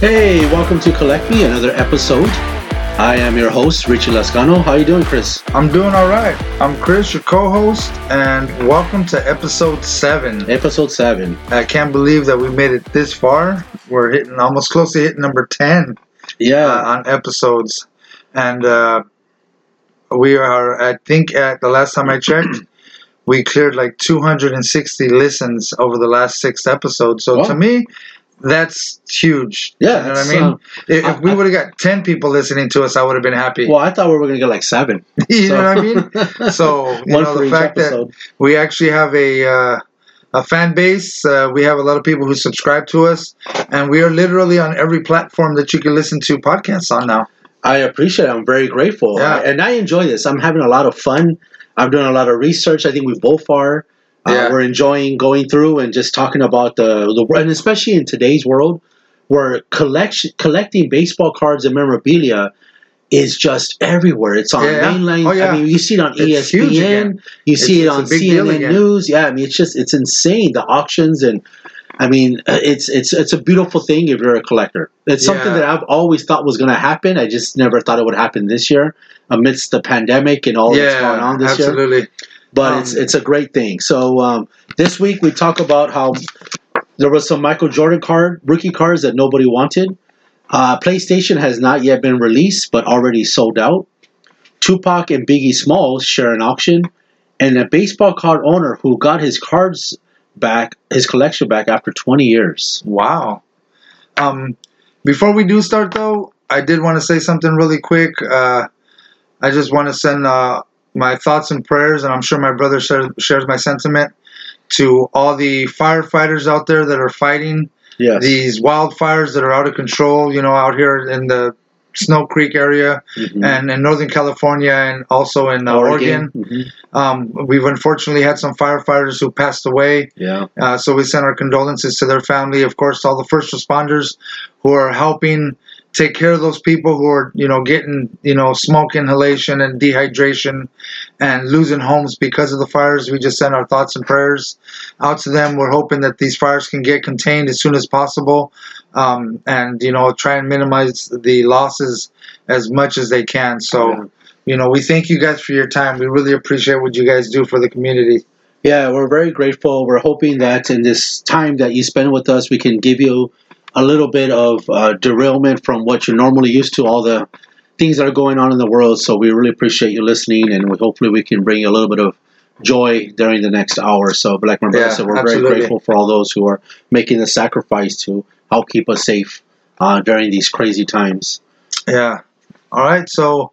Hey, welcome to Collect Me, another episode. I am your host, Richie Lascano. How you doing, Chris? I'm doing all right. I'm Chris, your co-host, and welcome to episode seven. Episode seven. I can't believe that we made it this far. We're hitting almost close to hitting number ten Yeah, uh, on episodes, and uh, we are. I think at the last time I checked, we cleared like 260 listens over the last six episodes. So Wow. to me. That's huge. Yeah, you know what I mean. uh, if, I- if we would have got ten people listening to us, I would have been happy. well, I thought we were gonna get like seven. you So- know what I mean? So you know the fact that we actually have a uh, a fan base. Uh, we have a lot of people who subscribe to us, and we are literally on every platform that you can listen to podcasts on now. I appreciate. it. I'm very grateful, Yeah. I- and I enjoy this. I'm having a lot of fun. I'm doing a lot of research. I think we both are. Uh, Yeah. we're enjoying going through and just talking about the the world, and especially in today's world, where collection collecting baseball cards and memorabilia is just everywhere. It's on Yeah. mainline. Oh, yeah. I mean, you see it on It's ESPN. You see It's- it on a big deal CNN. News. Yeah, I mean, it's just it's insane the auctions and. I mean, uh, it's it's it's a beautiful thing if you're a collector. It's something that I've always thought was going to happen. I just never thought it would happen this year, amidst the pandemic and all that's going on this year. absolutely. But Um, it's it's a great thing. So um, this week we talk about how there was some Michael Jordan card rookie cards that nobody wanted. Uh, PlayStation has not yet been released, but already sold out. Tupac and Biggie Smalls share an auction, and a baseball card owner who got his cards back, his collection back after 20 years. Wow. Um, before we do start, though, I did want to say something really quick. Uh, I just want to send uh, my thoughts and prayers, and I'm sure my brother share, shares my sentiment to all the firefighters out there that are fighting Yes. these wildfires that are out of control. You know, out here in the Snow Creek area Mhm. and in Northern California, and also in uh, Oregon. Mhm. Um, we've unfortunately had some firefighters who passed away. Yeah. Uh, so we send our condolences to their family. Of course, all the first responders who are helping take care of those people who are, you know, getting, you know, smoke inhalation and dehydration and losing homes because of the fires. We just send our thoughts and prayers out to them. We're hoping that these fires can get contained as soon as possible, um, and you know, try and minimize the losses as much as they can. So. Yeah. You know, we thank you guys for your time. We really appreciate what you guys do for the community. Yeah, we're very grateful. We're hoping that in this time that you spend with us, we can give you a little bit of uh, derailment from what you're normally used to, all the things that are going on in the world. So we really appreciate you listening, and we, hopefully we can bring you a little bit of joy during the next hour. So, but like Yeah, said, we're absolutely. very grateful for all those who are making the sacrifice to help keep us safe uh, during these crazy times. Yeah. All right. So,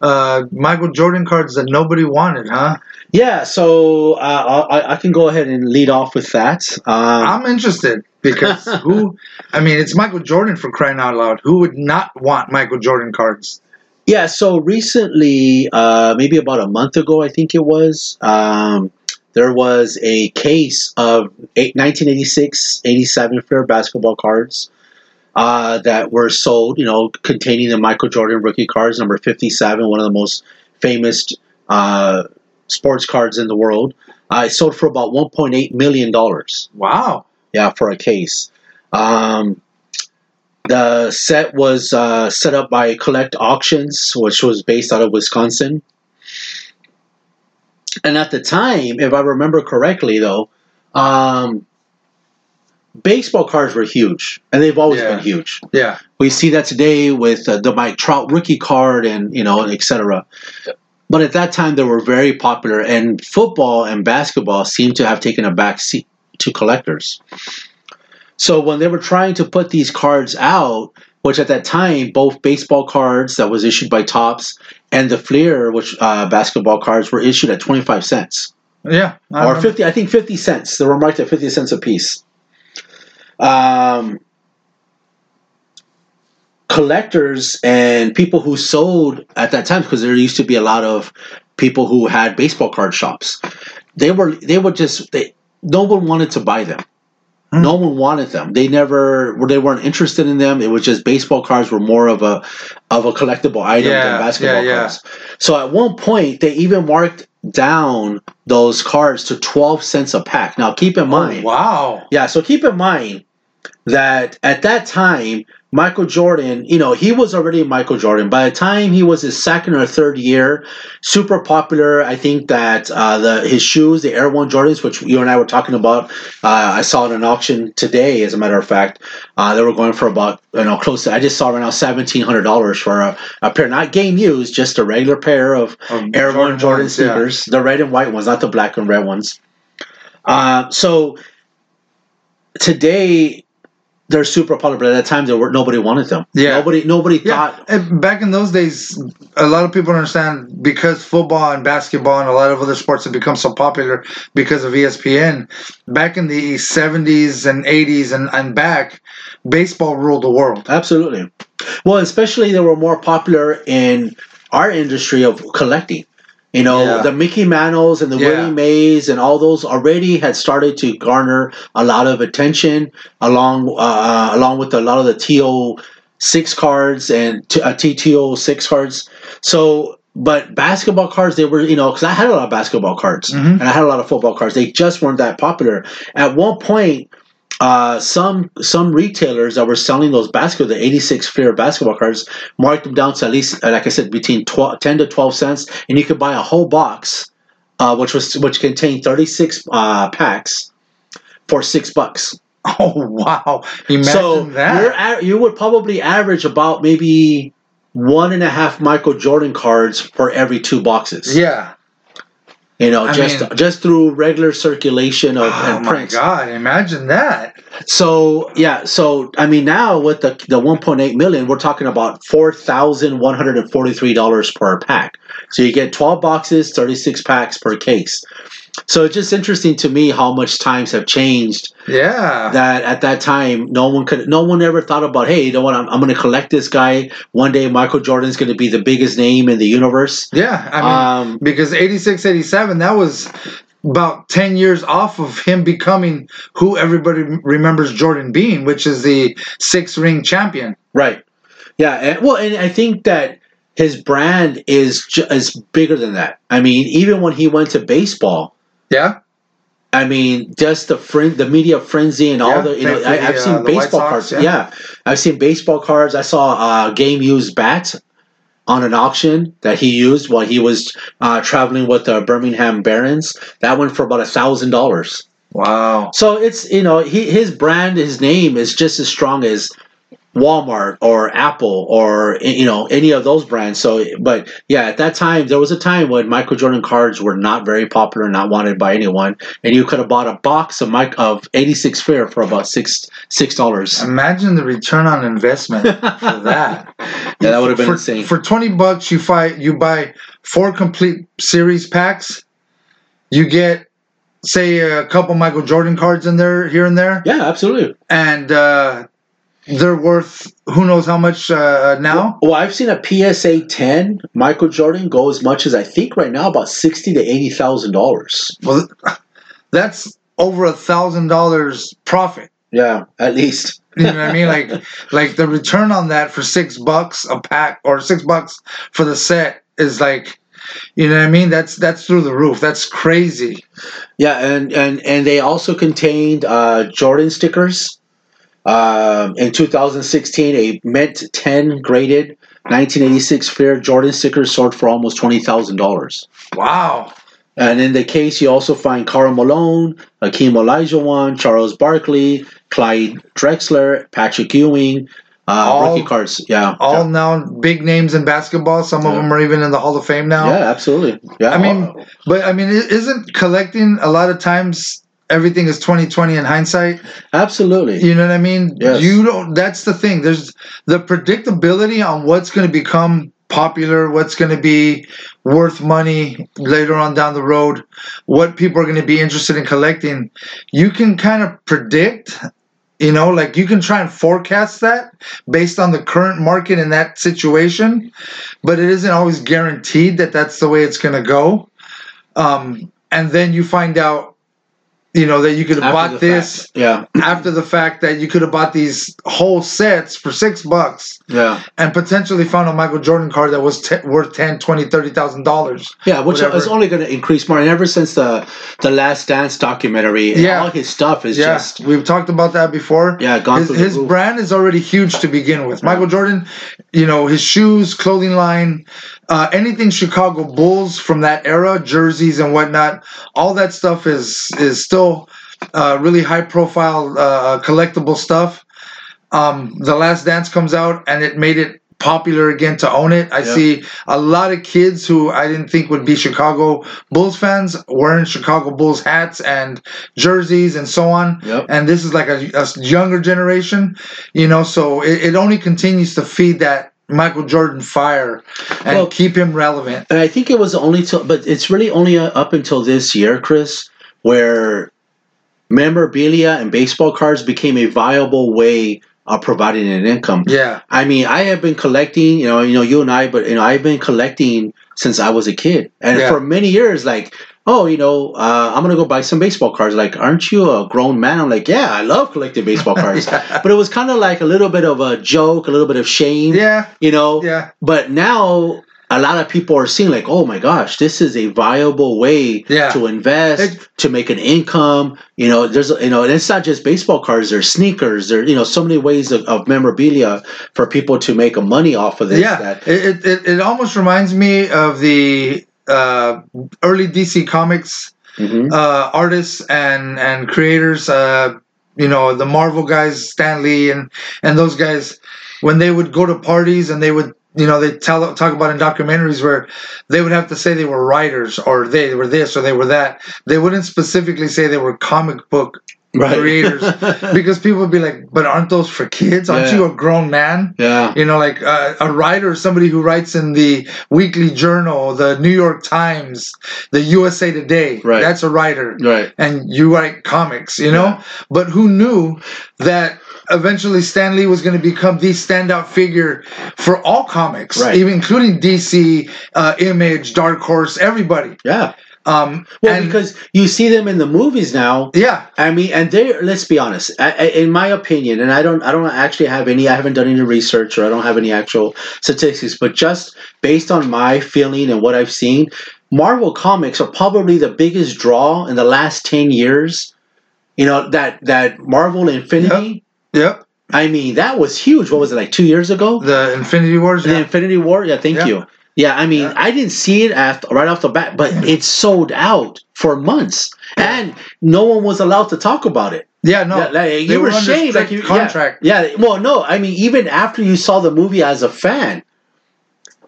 uh, Michael Jordan cards that nobody wanted, huh? Yeah, so uh, I, I can go ahead and lead off with that. Um, I'm interested because who? I mean, it's Michael Jordan for crying out loud. Who would not want Michael Jordan cards? Yeah, so recently, uh, maybe about a month ago, I think it was, um, there was a case of eight, 1986 87 Fleer basketball cards uh, that were sold, you know, containing the Michael Jordan rookie cards, number 57, one of the most famous uh, sports cards in the world. Uh, it sold for about $1.8 million. Wow. Yeah, for a case. Um, the set was uh, set up by Collect Auctions, which was based out of Wisconsin. And at the time, if I remember correctly, though, um, baseball cards were huge, and they've always Yeah. been huge. Yeah. We see that today with uh, the Mike Trout rookie card, and you know, etc. But at that time, they were very popular, and football and basketball seemed to have taken a back seat to collectors. So when they were trying to put these cards out, which at that time both baseball cards that was issued by Topps and the Fleer, which uh, basketball cards were issued at twenty five cents Yeah. I or remember. fifty. I think fifty cents. They were marked at fifty cents a piece. Um, collectors and people who sold at that time, because there used to be a lot of people who had baseball card shops. They were they would just they no one wanted to buy them. Hmm. No one wanted them. They never, they weren't interested in them. It was just baseball cards were more of a of a collectible item Yeah, than basketball yeah, yeah. cards. So at one point, they even marked down those cards to twelve cents a pack. Now, keep in mind, Oh, wow. yeah, so keep in mind that at that time, Michael Jordan, you know, he was already Michael Jordan. By the time he was his second or third year, super popular. I think that uh, the his shoes, the Air One Jordans, which you and I were talking about, uh, I saw at an auction today. As a matter of fact, uh, they were going for about you know close. To, I just saw right now seventeen hundred dollars for a, a pair, not game used, just a regular pair of Um, Air One Jordan ones, yeah. sneakers, the red and white ones, not the black and red ones. Uh, so today they're super popular, but at that time there were nobody wanted them. Yeah. nobody nobody Yeah, thought. and back in those days, a lot of people don't understand because football and basketball and a lot of other sports have become so popular because of ESPN. Back in the 70s and 80s and, and back, baseball ruled the world. Absolutely. Well, especially they were more popular in our industry of collecting. You know, Yeah. the Mickey Mantles and the Yeah. Willie Mays and all those already had started to garner a lot of attention, along uh, along with a lot of the TO six cards and t- uh, TTO six cards. So, but basketball cards, they were you know because I had a lot of basketball cards Mhm. and I had a lot of football cards. They just weren't that popular. At one point, uh, some some retailers that were selling those basketball, the 86 Fleer basketball cards, marked them down to at least, like I said, between 12, 10 to 12 cents, and you could buy a whole box, uh, which was which contained 36 uh, packs for six bucks. Oh, wow. Imagine so that. you would probably average about maybe one and a half Michael Jordan cards for every two boxes. Yeah. You know, I just mean- just through regular circulation of Oh, and my. God. Imagine that. So yeah, so I mean now with the the 1.8 million, we're talking about four thousand one hundred and forty three dollars per pack. So you get 12 boxes, 36 packs per case. So it's just interesting to me how much times have changed. Yeah. That at that time, no one could, no one ever thought about, hey, you know what? I'm, I'm going to collect this guy. One day, Michael Jordan's going to be the biggest name in the universe. yeah. I mean, um, because 86 87 that was about 10 years off of him becoming who everybody remembers jordan being which is the six ring champion Right. Yeah. And, well, and I think that his brand is is bigger than that. I mean, even when he went to baseball, yeah I mean, just the the media frenzy and all Yeah, the you know, I, I've uh, seen the baseball Sox, cards. yeah. Yeah. I've seen baseball cards. I saw a game used bat on an auction that he used while he was uh, traveling with the Birmingham Barons. That went for about a thousand dollars. wow So it's you know he his brand, his name is just as strong as Walmart or Apple or you know any of those brands. So, but yeah, at that time there was a time when Michael Jordan cards were not very popular, not wanted by anyone, and you could have bought a box of Mike of eighty six Fleer for about six six dollars. imagine the return on investment for that Yeah, that would have been for, insane. for 20 bucks you buy you buy four complete series packs you get say a couple michael jordan cards in there here and there yeah, absolutely. and uh they're worth who knows how much uh, now Well, I've seen a PSA ten Michael Jordan go as much as I think right now about sixty to eighty thousand dollars. Well, that's over a thousand dollars profit. Yeah, at least. You know what I mean? Like, like the return on that for six bucks a pack or six bucks for the set is like, you know what I mean? That's that's through the roof. That's crazy. Yeah, and and and they also contained uh, Jordan stickers. Um, in 2016, a Mint 10 graded 1986 Fleer Jordan stickers sold for almost twenty thousand dollars. Wow. And in the case, you also find Karl Malone, Akeem Olajuwon, Charles Barkley, Clyde Drexler, Patrick Ewing, uh, All- rookie cards. Yeah, All now big names in basketball. Some of Yeah. them are even in the Hall of Fame now. yeah, absolutely. Yeah, I mean, but I mean, isn't collecting a lot of times everything is twenty twenty in hindsight? absolutely. You know what I mean? Yes. You don't. That's the thing. There's the predictability on what's going to become popular, what's going to be worth money later on down the road, what people are going to be interested in collecting. You can kind of predict. You know, like you can try and forecast that based on the current market in that situation, but it isn't always guaranteed that that's the way it's going to go. Um, and then you find out you know that you could have bought this fact. Yeah, after the fact that you could have bought these whole sets for six bucks yeah, and potentially found a Michael Jordan card that was t- worth 10, 20, 30,000 dollars. yeah. Which Whatever. is only going to increase more. And ever since the the Last Dance documentary, Yeah. all his stuff is Yeah, just we've talked about that before. Yeah, gone his, his brand is already huge to begin with. Michael Jordan, you know, his shoes, clothing line, uh, anything Chicago Bulls from that era, jerseys and whatnot, all that stuff is is still uh, really high profile uh, collectible stuff. Um, the Last Dance comes out and it made it popular again to own it. I Yeah. see a lot of kids who I didn't think would be Chicago Bulls fans wearing Chicago Bulls hats and jerseys and so on. Yep. And this is like a, a younger generation, you know, so it, it only continues to feed that Michael Jordan fire and Well- keep him relevant. And I think it was only till, but it's really only uh, up until this year, Chris, where memorabilia and baseball cards became a viable way of providing an income. Yeah. I mean, I have been collecting, you know, you know, you and I, but you know, I've been collecting since I was a kid, and Yeah. for many years, like, oh, you know, uh, I'm gonna go buy some baseball cards. Like, aren't you a grown man? I'm like, yeah, I love collecting baseball cards, Yeah. but it was kind of like a little bit of a joke, a little bit of shame, Yeah. you know. Yeah. But now a lot of people are seeing like, oh my gosh, this is a viable way Yeah. to invest, It- to make an income. You know, there's you know, and it's not just baseball cards. There's sneakers. There, you know, so many ways of, of memorabilia for people to make a money off of this. Yeah, that- it, it, it, almost reminds me of the uh, early DC Comics Mhm. uh, artists and and creators. Uh, you know, the Marvel guys, Stan Lee, and and those guys, when they would go to parties and they would. You know, they tell talk about in documentaries where they would have to say they were writers or they were this or they were that. They wouldn't specifically say they were comic book Right. creators because people would be like, "But aren't those for kids? Aren't Yeah. you a grown man?" yeah. you know like uh, a writer somebody who writes in the weekly journal the new york times the usa today Right. that's a writer Right. and you write comics you know Yeah. but who knew that eventually Stan Lee was going to become the standout figure for all comics Right. even including dc uh, image dark horse everybody Yeah. Um Well, and- because you see them in the movies now. yeah I mean, and they let's be honest. I, I, in my opinion, and I don't, I don't actually have any. I haven't done any research, or I don't have any actual statistics. But just based on my feeling and what I've seen, Marvel comics are probably the biggest draw in the last ten years. You know that that Marvel Infinity. yep I mean, that was huge. What was it like two years ago? the infinity wars The yeah. Infinity War. Yeah, thank Yeah. you. Yeah, I mean, Yeah. I didn't see it after, right off the bat, but it sold out for months, and no one was allowed to talk about it. yeah no like, you were were ashamed. Like you, contract Yeah, yeah. Well, no, I mean, even after you saw the movie as a fan,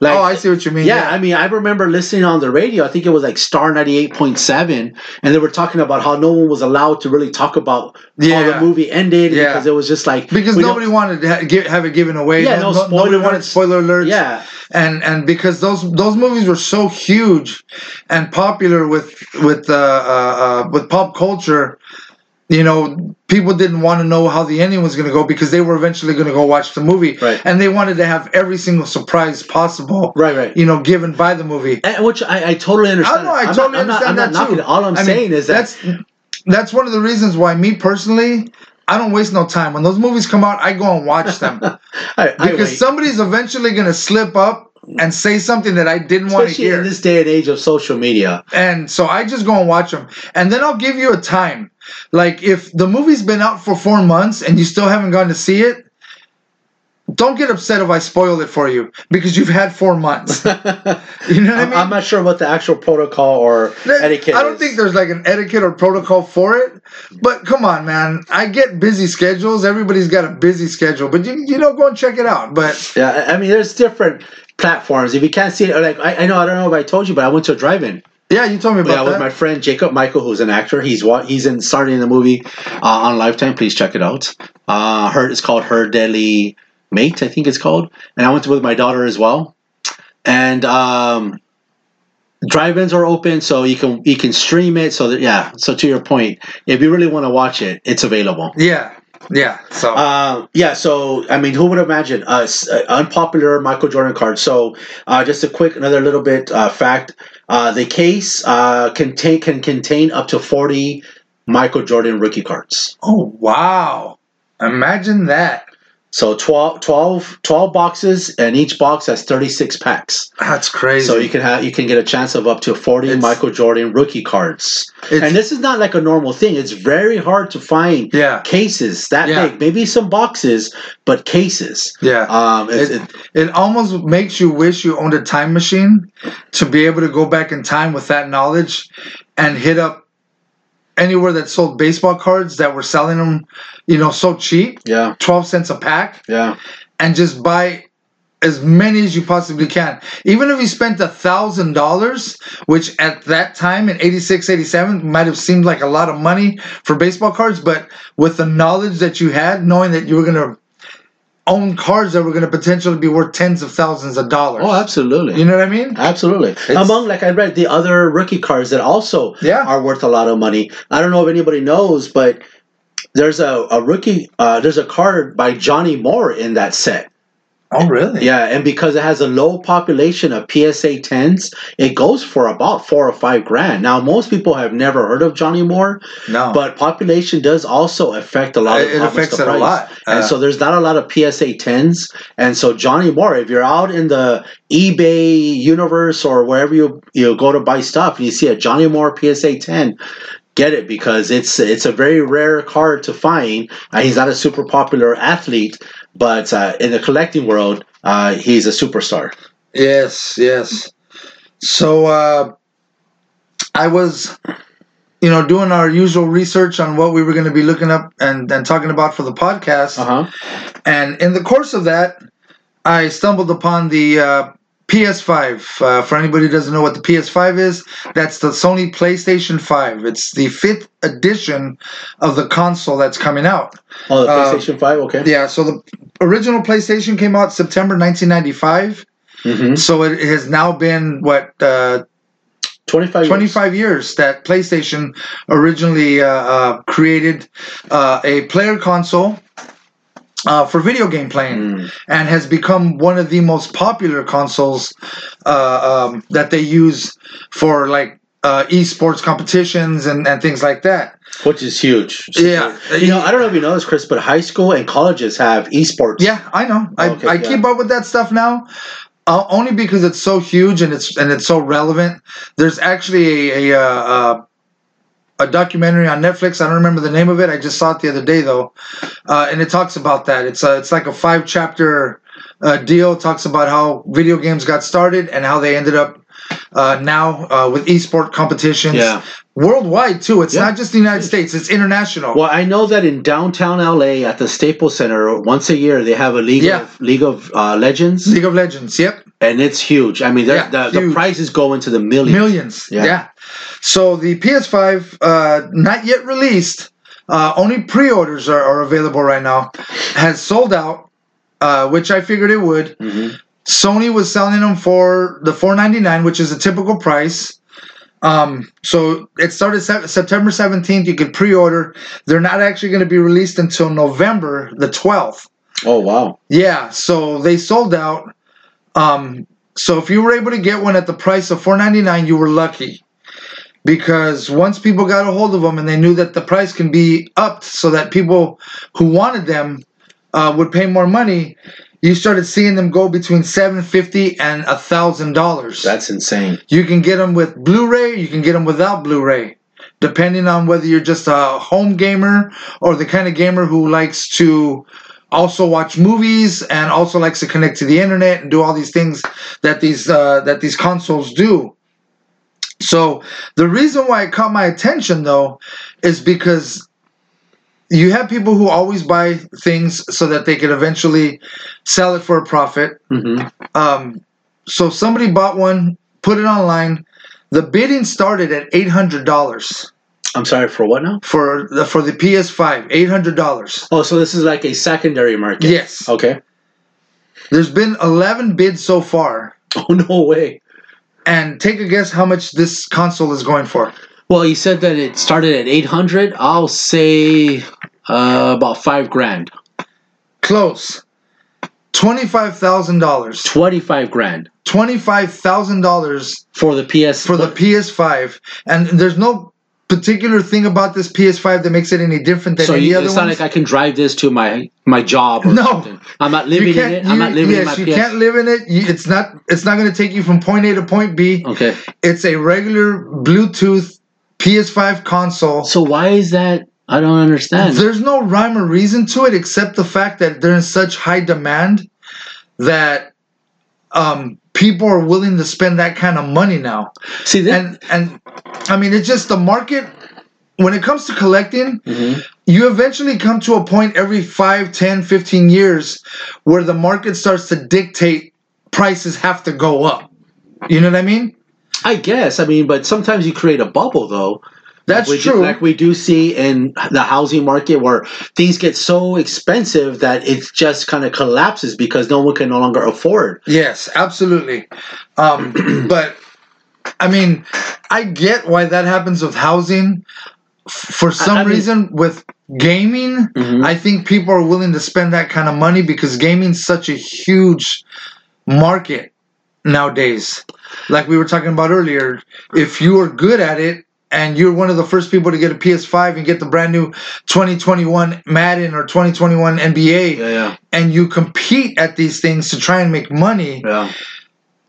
like, oh i see what you mean yeah, I mean, I remember listening on the radio. I think it was like Star ninety eight point seven, and they were talking about how no one was allowed to really talk about how the movie ended Yeah. because it was just like because nobody wanted to ha- give, have it given away. Yeah, no nobody spoiler wanted spoiler alerts. Yeah, and and because those those movies were so huge and popular with with uh, uh, uh, with pop culture, you know, people didn't want to know how the ending was going to go because they were eventually going to go watch the movie, Right. and they wanted to have every single surprise possible, right, right. you know, given by the movie. And, which I, I totally I understand. know, I totally not, understand I'm not that too. All I'm I mean, saying is that that's that's one of the reasons why me personally. I don't waste no time. When those movies come out, I go and watch them. I, I because somebody's eventually going to slip up and say something that I didn't want to especially in hear. this day and age of social media. and so I just go and watch them. And then I'll give you a time. Like if the movie's been out for four months and you still haven't gone to see it, don't get upset if I spoil it for you because you've had four months. You know what I I'm, mean? I'm not sure what the actual protocol or etiquette. I don't is. think there's like an etiquette or protocol for it. But come on, man. I get busy schedules. Everybody's got a busy schedule. But you, you know, go and check it out. But Yeah, I mean, there's different platforms. If you can't see it, like I, I know, I don't know if I told you, but I went to a drive-in. yeah, you told me about Yeah, about with my friend Jacob Michael, who's an actor. He's what he's in starting in the movie uh, on Lifetime. Please check it out. Uh, her it's called Her Deadly Mate, I think it's called. And I went to with my daughter as well. And um, drive-ins are open, so you can you can stream it. So that yeah. So to your point, if you really want to watch it, it's available. yeah, yeah. So Uh, yeah, so I mean, who would imagine uh, s- uh, unpopular Michael Jordan card? So, uh, just a quick, another little bit uh, fact: uh, the case uh, contain can contain up to forty Michael Jordan rookie cards. Oh wow! Imagine that. So 12, 12, 12 boxes, and each box has 36 packs. That's crazy. So you can have you can get a chance of up to 40 It's- Michael Jordan rookie cards. And this is not like a normal thing. It's very hard to find yeah, cases that Yeah. big. Maybe some boxes, but cases. yeah. Um, It- it, It almost makes you wish you owned a time machine to be able to go back in time with that knowledge and hit up anywhere that sold baseball cards that were selling them, you know, so cheap, yeah, 12 cents a pack, yeah, and just buy as many as you possibly can. Even if you spent a thousand dollars, which at that time in 86, 87 might have seemed like a lot of money for baseball cards, but with the knowledge that you had, knowing that you were gonna own cards that were gonna potentially be worth tens of thousands of dollars. Oh, absolutely. You know what I mean? Absolutely. Among, like I read, the other rookie cards that also Yeah. are worth a lot of money. I don't know if anybody knows, but there's a, a rookie, uh, there's a card by Johnny Moore in that set. Oh, really? Yeah, and because it has a low population of PSA 10s, it goes for about four or five grand. Now, most people have never heard of Johnny Moore, No. but population does also affect a lot of It affects the it a price. lot. And Uh, so there's not a lot of PSA 10s. And so Johnny Moore, if you're out in the eBay universe or wherever you you go to buy stuff and you see a Johnny Moore PSA 10, get it because it's it's a very rare card to find. Uh, he's not a super popular athlete, but uh, in the collecting world, uh, he's a superstar. Yes, yes. So uh, I was, you know, doing our usual research on what we were going to be looking up and, and talking about for the podcast. Uh huh. And in the course of that, I stumbled upon the uh, PS5. Uh, for anybody who doesn't know what the PS5 is, that's the Sony PlayStation 5. It's the fifth edition of the console that's coming out. Oh, the Uh, PlayStation 5? Okay. Yeah, so the original PlayStation came out September 1995. hmm So it has now been what uh, 25 years. 25 years that PlayStation originally uh, uh, created uh, a player console uh, for video game playing, Mm. and has become one of the most popular consoles uh, um, that they use for like uh, esports competitions and, and things like that. Which is huge. Yeah. You know, I don't know if you know this, Chris, but high school and colleges have esports. Yeah, I know. I, Okay, I yeah. keep up with that stuff now. Uh, only because it's so huge and it's and it's so relevant. There's actually a a, uh, uh, a documentary on Netflix. I don't remember the name of it. I just saw it the other day though, uh, and it talks about that. It's a, it's like a five chapter uh, deal. It talks about how video games got started and how they ended up uh, now uh, with esport competitions Yeah. worldwide too. It's Yeah. not just the United States; it's international. Well, I know that in downtown LA at the Staples Center, once a year they have a League Yeah. of League of uh, Legends, League of Legends. Yep. And it's huge. I mean, Yeah, the, the huge. prizes go into the millions. Millions. Yeah. Yeah. So the PS5, uh, not yet released, uh, only pre-orders are, are available right now, has sold out, uh, which I figured it would. Mhm. Sony was selling them for the 4.99, which is a typical price. Um, so it started se- September 17th. You could pre-order. They're not actually going to be released until November the 12th. Oh wow! Yeah, so they sold out. Um, so if you were able to get one at the price of four ninety nine, you were lucky, because once people got a hold of them and they knew that the price can be upped so that people who wanted them uh, would pay more money, you started seeing them go between seven fifty and a thousand dollars. That's insane. You can get them with Blu-ray. You can get them without Blu-ray, depending on whether you're just a home gamer or the kind of gamer who likes to also watch movies and also likes to connect to the internet and do all these things that these uh, that these consoles do. So the reason why it caught my attention though is because you have people who always buy things so that they could eventually sell it for a profit hmm um, so somebody bought one, put it online. The bidding started at eight hundred dollars I'm sorry for what now? for the for the PS5. Eight hundred dollars. Oh, so this is like a secondary market. Yes. Okay. There's been eleven bids so far, Oh no way. and take a guess how much this console is going for. Well, you said that it started at 800. I'll say uh, about five grand. Close. Twenty-five thousand dollars. 25 grand Twenty-five thousand dollars for the PS. for the PS5, and there's no particular thing about this PS5 that makes it any different than So any you, other it's not like I can drive this to my my job. Or No. something. I'm not living in it. You, I'm not living yes, in you my PS. can't live in it. It's not. It's not going to take you from point A to point B. Okay. It's a regular Bluetooth PS5 console. So why is that? I don't understand. There's no rhyme or reason to it except the fact that they're in such high demand that um, people are willing to spend that kind of money now. See that? And and I mean, it's just the market. When it comes to collecting, Mhm. you eventually come to a point every 5 10 15 years where the market starts to dictate prices have to go up you know what i mean I guess. I mean, but sometimes you create a bubble, though. That's do- true like we do see in the housing market where things get so expensive that it just kind of collapses because no one can no longer afford. yes absolutely um, but i mean i get why that happens with housing for some I mean- reason with gaming Mhm. i think people are willing to spend that kind of money because gaming's such a huge market nowadays like we were talking about earlier if you are good at it and you're one of the first people to get a PS5 and get the brand new 2021 Madden or 2021 NBA Yeah, yeah, and you compete at these things to try and make money, yeah.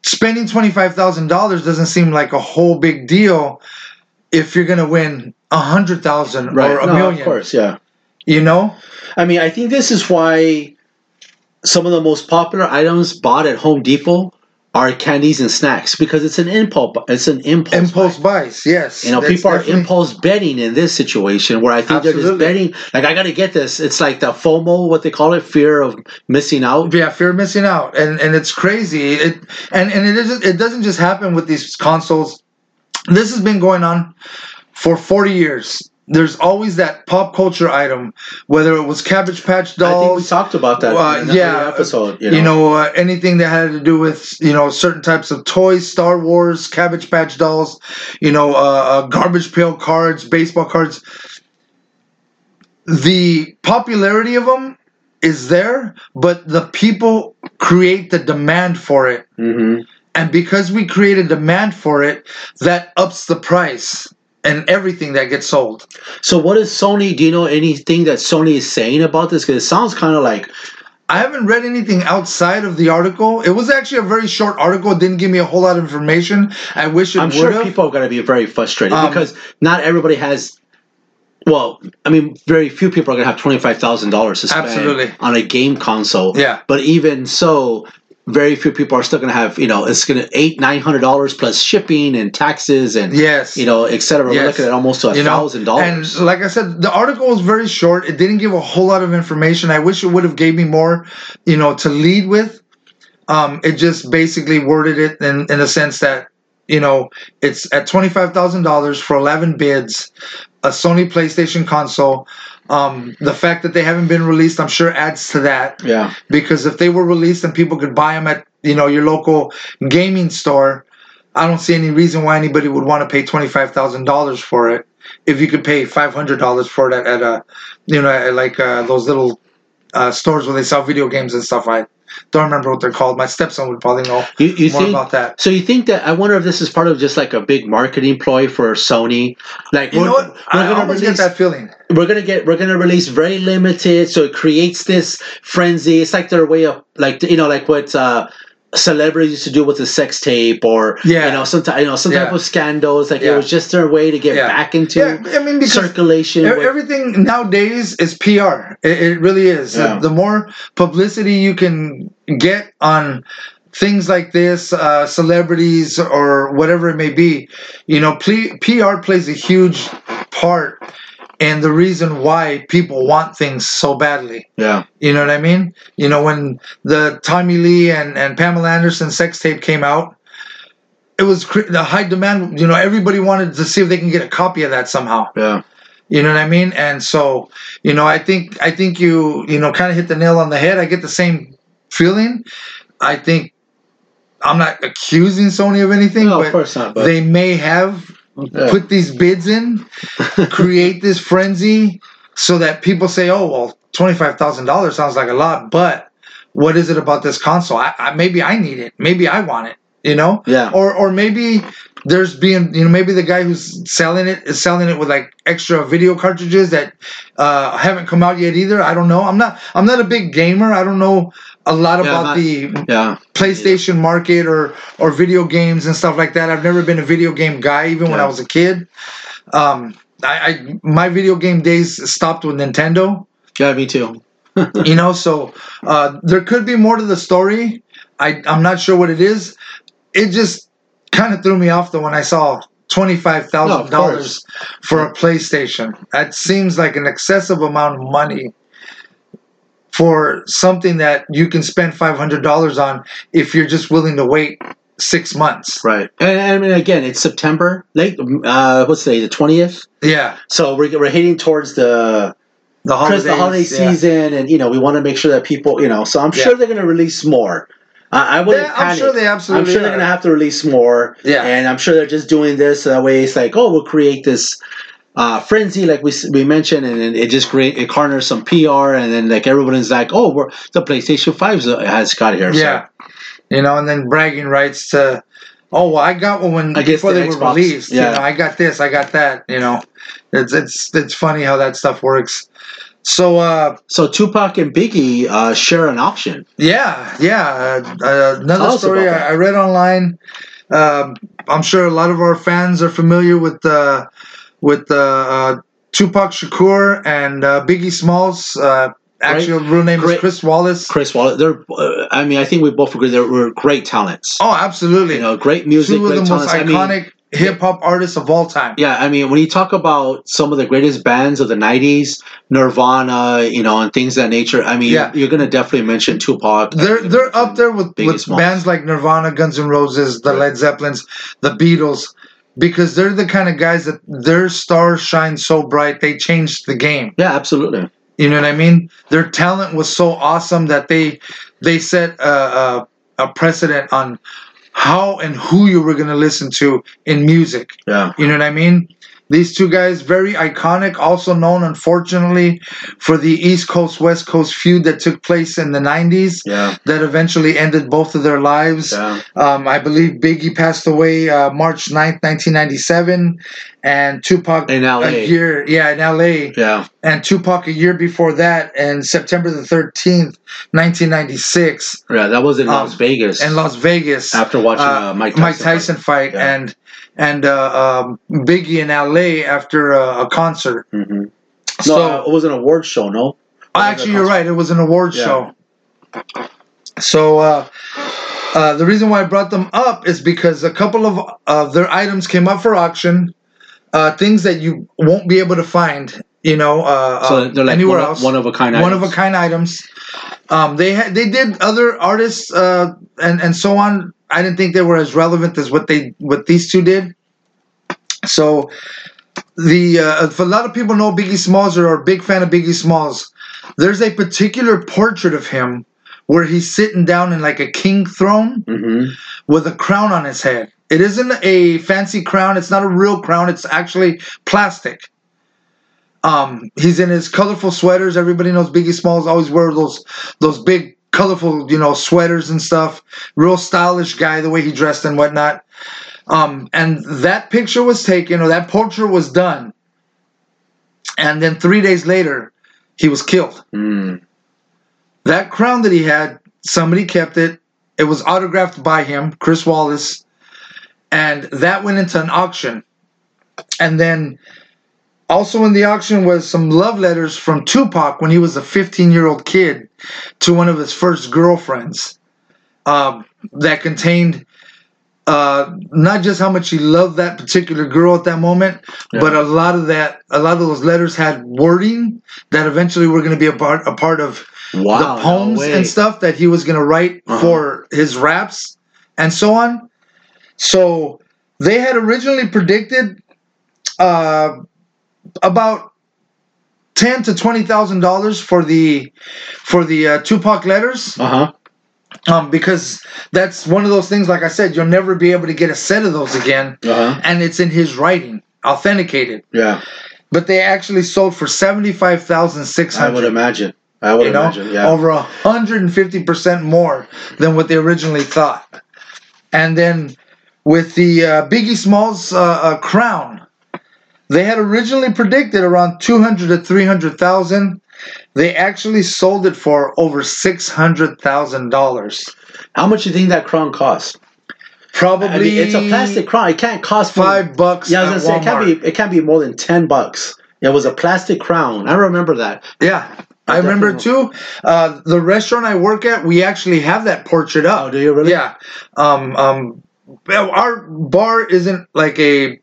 spending $25,000 doesn't seem like a whole big deal if you're going to win a 100,000 Right. or a no, million, of course, yeah. you know? I mean, I think this is why some of the most popular items bought at Home Depot are candies and snacks because it's an impulse. It's an impulse. Impulse buy. buys, yes. You know, people are definitely- impulse betting in this situation where I think they're just betting. Like, I got to get this. It's like the FOMO, what they call it, fear of missing out. Yeah, fear of missing out, and and it's crazy. It and and it isn't. It doesn't just happen with these consoles. This has been going on for forty years. There's always that pop culture item, whether it was Cabbage Patch Dolls. I think we talked about that Uh, in the yeah, episode. You know, you know, uh, anything that had to do with you know certain types of toys, Star Wars, Cabbage Patch Dolls, you know, uh, uh, garbage pail cards, baseball cards. The popularity of them is there, but the people create the demand for it, hmm and because we create a demand for it, that ups the price and everything that gets sold. So, what is Sony? Do you know anything that Sony is saying about this? Because it sounds kind of like I haven't read anything outside of the article. It was actually a very short article. It didn't give me a whole lot of information. I wish it I'm would sure have. people are going to be very frustrated Um, because not everybody has. Well, I mean, very few people are going to have twenty five thousand dollars to spend Absolutely. on a game console. Yeah. But even so, very few people are still going to have. You know, it's going to eight nine hundred dollars plus shipping and taxes and Yes. you know, et cetera. We're looking at almost to a thousand dollars. And like I said, the article was very short. It didn't give a whole lot of information. I wish it would have gave me more, you know, to lead with. Um, it just basically worded it in, in a sense that, you know, it's at $25,000 for 11 bids, a Sony PlayStation console. Um, the fact that they haven't been released, I'm sure adds to that. Yeah. because if they were released and people could buy them at you know your local gaming store, I don't see any reason why anybody would want to pay twenty five thousand dollars for it. If you could pay five hundred dollars for it at, at a you know like uh, those little uh, stores where they sell video games and stuff, I don't remember what they're called. My stepson would probably know You, you more think about that. So you think that? I wonder if this is part of just like a big marketing ploy for Sony. Like You we're, know what? we're I gonna release, get that feeling. we're gonna get we're gonna release very limited, so it creates this frenzy. It's like their way of like you know like what uh, celebrities to do with the sex tape or Yeah. you know some ty- you know some type of scandals. Like it was just their way to get Yeah. back into Yeah, I mean circulation. E- with- Everything nowadays is PR. It, it really is. Yeah. The more publicity you can get on things like this, uh, celebrities or whatever it may be, you know, PR plays a huge part in the reason why people want things so badly. yeah, You know what I mean? You know, when the Tommy Lee and, and Pamela Anderson sex tape came out, it was cr- the high demand. You know, everybody wanted to see if they can get a copy of that somehow. yeah. You know what I mean? And so, you know, I think I think you you know kind of hit the nail on the head. I get the same feeling. I think I'm not accusing Sony of anything, No, of course not. But they may have Yeah. put these bids in, create this frenzy, so that people say, "Oh, well, twenty five thousand dollars sounds like a lot, but what is it about this console? I, I, maybe I need it. Maybe I want it." You know, Yeah. or or maybe there's being you know maybe the guy who's selling it is selling it with like extra video cartridges that uh, haven't come out yet either. I don't know. I'm not I'm not a big gamer. I don't know a lot Yeah, about not- the Yeah. PlayStation market or or video games and stuff like that. I've never been a video game guy, even when I was a kid. Um, I, I my video game days stopped with Nintendo. Yeah, me too. you know, so uh, there could be more to the story. I I'm not sure what it is. It just kind of threw me off though when I saw twenty-five thousand no, dollars for a PlayStation. That seems like an excessive amount of money for something that you can spend five hundred dollars on if you're just willing to wait six months. Right. And, I mean, again, it's September, late, uh, what's today, the 20th? Yeah, So we're, we're heading towards the the holidays, the holiday yeah. season, and, you know, we want to make sure that people, you know, so I'm Yeah. sure they're going to release more. I I wouldn't Yeah, I'm sure they absolutely. I'm sure they're going to have to release more. Yeah. And I'm sure they're just doing this so that way it's like, oh, we'll create this uh, frenzy, like we we mentioned, and then it just create it garners some PR, and then like everyone's like, oh, we're the PlayStation Five has got here. Yeah. You know, and then bragging rights to, oh, well, I got one when, I before the they were released. yeah. You know, I got this, I got that. You know, it's it's it's funny how that stuff works. So, uh, So, Tupac and Biggie uh, share an auction. yeah, yeah. Uh, uh, another story. I, I read online. Um, I'm sure a lot of our fans are familiar with uh, with uh, uh, Tupac Shakur and uh, Biggie Smalls. Uh, actual real name great- is Chris Wallace. Chris Wallace, they're. Uh, I mean, I think we both agree they were great talents. Oh, absolutely. You know, great music, Two of great the most talents. I mean, iconic hip hop artists of all time. Yeah, I mean, when you talk about some of the greatest bands of the '90s, Nirvana, you know, and things of that nature, I mean, Yeah. you're going to definitely mention Tupac. They're they're up there with, with bands like Nirvana, Guns N' Roses, the. Led Zeppelins, the Beatles, because they're the kind of guys that their stars shine so bright they changed the game. Yeah, absolutely. You know what I mean? Their talent was so awesome that they they set a, a, a precedent on how and who you were going to listen to in music. Yeah, You know what I mean? These two guys, very iconic, also known, unfortunately, for the East Coast West Coast feud that took place in the 90s yeah, that eventually ended both of their lives. yeah. Um, I believe Biggie passed away uh, March 9th, 1997, and Tupac In LA. a year, yeah, in LA, Yeah, and Tupac a year before that, and September the 13th, 1996, yeah. That was in Las Um, Vegas. in Las Vegas. after watching uh, uh, Mike Tyson. Mike Tyson fight Yeah. and and uh, um, Biggie in LA after a, a concert. hmm So no, uh, it was an award show. No, actually, you're right. It was an award Yeah. show. So uh, uh, the reason why I brought them up is because a couple of of their items came up for auction. Uh, things that you won't be able to find, you know, uh, So um, they're like anywhere one, else. Of, one of a kind. one of a items. kind items. Um, they had they did other artists uh, and and so on. I didn't think they were as relevant as what they what these two did. So the uh, if a lot of people know Biggie Smalls or are a big fan of Biggie Smalls, there's a particular portrait of him where he's sitting down in like a king throne Mhm. with a crown on his head. It isn't a fancy crown. It's not a real crown. It's actually plastic. Um, he's in his colorful sweaters. Everybody knows Biggie Smalls always wear those those big colorful, you know, sweaters and stuff. Real stylish guy, the way he dressed and whatnot. Um, and that picture was taken, or that portrait was done, and then three days later, he was killed. Mm. That crown that he had, somebody kept it. It was autographed by him, Chris Wallace, and that went into an auction. And then also in the auction was some love letters from Tupac when he was a 15 year old kid to one of his first girlfriends um, that contained uh, not just how much he loved that particular girl at that moment, Yeah. but a lot of that, a lot of those letters had wording that eventually were going to be a part, a part of Wow, the poems way. and stuff that he was going to write Uh-huh. for his raps and so on. So they had originally predicted uh, about ten to twenty thousand dollars for the for the uh, Tupac letters, Uh huh. um, because that's one of those things. Like I said, you'll never be able to get a set of those again, Uh huh. and it's in his writing, authenticated. Yeah, But they actually sold for seventy five thousand six I would imagine. I would You know, imagine. Yeah. over a hundred and fifty percent more than what they originally thought. And then with the uh, Biggie Smalls uh, uh, crown, they had originally predicted around 200 to 300,000. They actually sold it for over $600,000. How much do you think that crown cost? Probably I mean, it's a plastic crown. It can't cost more- five bucks. Yeah, I was gonna say it can't be. It can't be more than ten bucks. It was a plastic crown. I remember that. Yeah, I remember too. Uh, the restaurant I work at, we actually have that portrait up. Oh, do you really? Yeah. Um, um, our bar isn't like a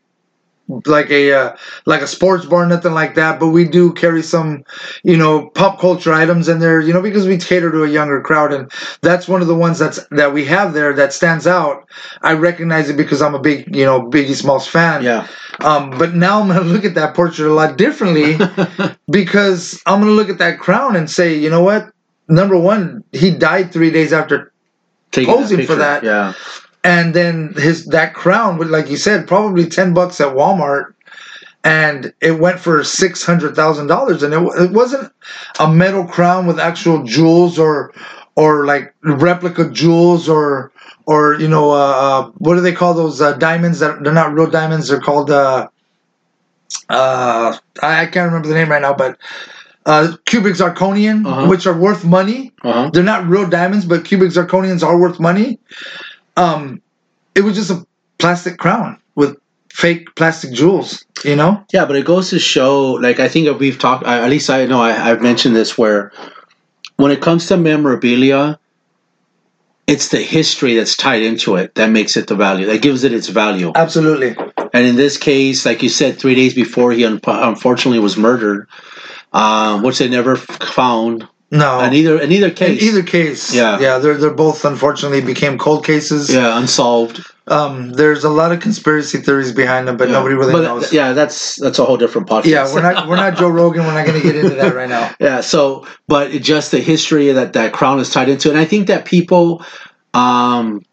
like a uh, like a sports bar, nothing like that. But we do carry some, you know, pop culture items in there, you know, because we cater to a younger crowd, and that's one of the ones that's that we have there that stands out. I recognize it because I'm a big, you know, Biggie Smalls fan. Yeah. Um, but now I'm gonna look at that portrait a lot differently because I'm gonna look at that crown and say, you know what? Number one, he died three days after Taking Posing for that. Yeah. And then his that crown would like you said probably 10 bucks at walmart and it went for $600000 and it, it wasn't a metal crown with actual jewels or or like replica jewels or or you know uh, uh what do they call those uh, diamonds that they're not real diamonds they're called uh uh i I can't remember the name right now but uh cubic zirconian Uh-huh. which are worth money Uh huh. they're not real diamonds, but cubic zirconians are worth money. Um, it was just a plastic crown with fake plastic jewels. You know? Yeah, but it goes to show. Like I think we've talked. At least I know I, I've mentioned this where when it comes to memorabilia. It's the history that's tied into it that makes it the value. That gives it its value. Absolutely. And in this case, like you said, three days before he un- unfortunately was murdered, um, which they never found. No. In either in either case, in either case, Yeah. yeah, they're they're both unfortunately became cold cases. yeah, unsolved. Um, there's a lot of conspiracy theories behind them, but Yeah. nobody really But, knows. Yeah, that's that's a whole different podcast. yeah, we're not we're not Joe Rogan. We're not going to get into that right now. yeah. So, but just the history that that crown is tied into, and I think that people, um,